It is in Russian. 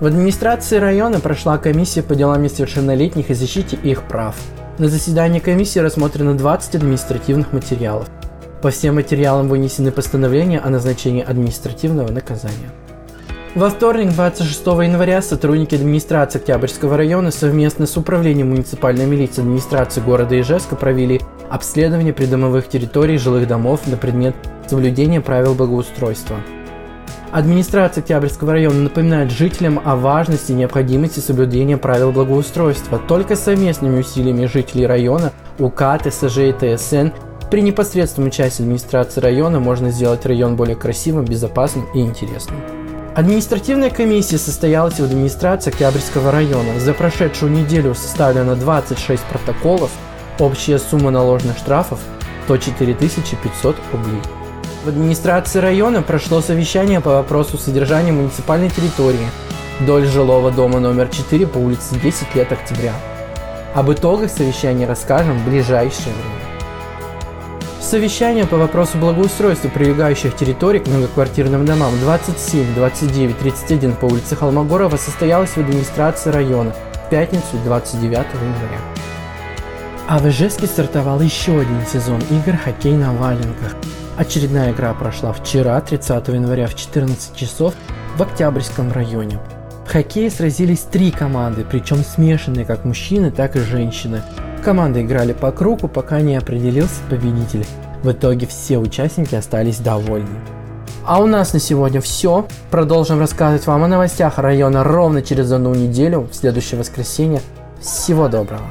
В администрации района прошла комиссия по делам несовершеннолетних и защите их прав. На заседании комиссии рассмотрено 20 административных материалов. По всем материалам вынесены постановления о назначении административного наказания. Во вторник, 26 января, сотрудники администрации Октябрьского района совместно с управлением муниципальной милиции администрации города Ижевска провели обследование придомовых территорий жилых домов на предмет соблюдения правил благоустройства. Администрация Октябрьского района напоминает жителям о важности и необходимости соблюдения правил благоустройства. Только совместными усилиями жителей района, УК, ТСЖ и ТСН при непосредственном участии администрации района можно сделать район более красивым, безопасным и интересным. Административная комиссия состоялась в администрации Октябрьского района. За прошедшую неделю составлено 26 протоколов, общая сумма наложенных штрафов 104 500 рублей. В администрации района прошло совещание по вопросу содержания муниципальной территории вдоль жилого дома номер 4 по улице 10 лет октября. Об итогах совещания расскажем в ближайшее время. Совещание по вопросу благоустройства прилегающих территорий к многоквартирным домам 27, 29, 31 по улице Холмогорова состоялось в администрации района в пятницу 29 января. А в Ижевске стартовал еще один сезон игр «Хоккей на валенках». Очередная игра прошла вчера, 30 января в 14 часов в Октябрьском районе. В хоккее сразились три команды, причем смешанные как мужчины, так и женщины. Команды играли по кругу, пока не определился победитель. В итоге все участники остались довольны. А у нас на сегодня все. Продолжим рассказывать вам о новостях района ровно через одну неделю, в следующее воскресенье. Всего доброго.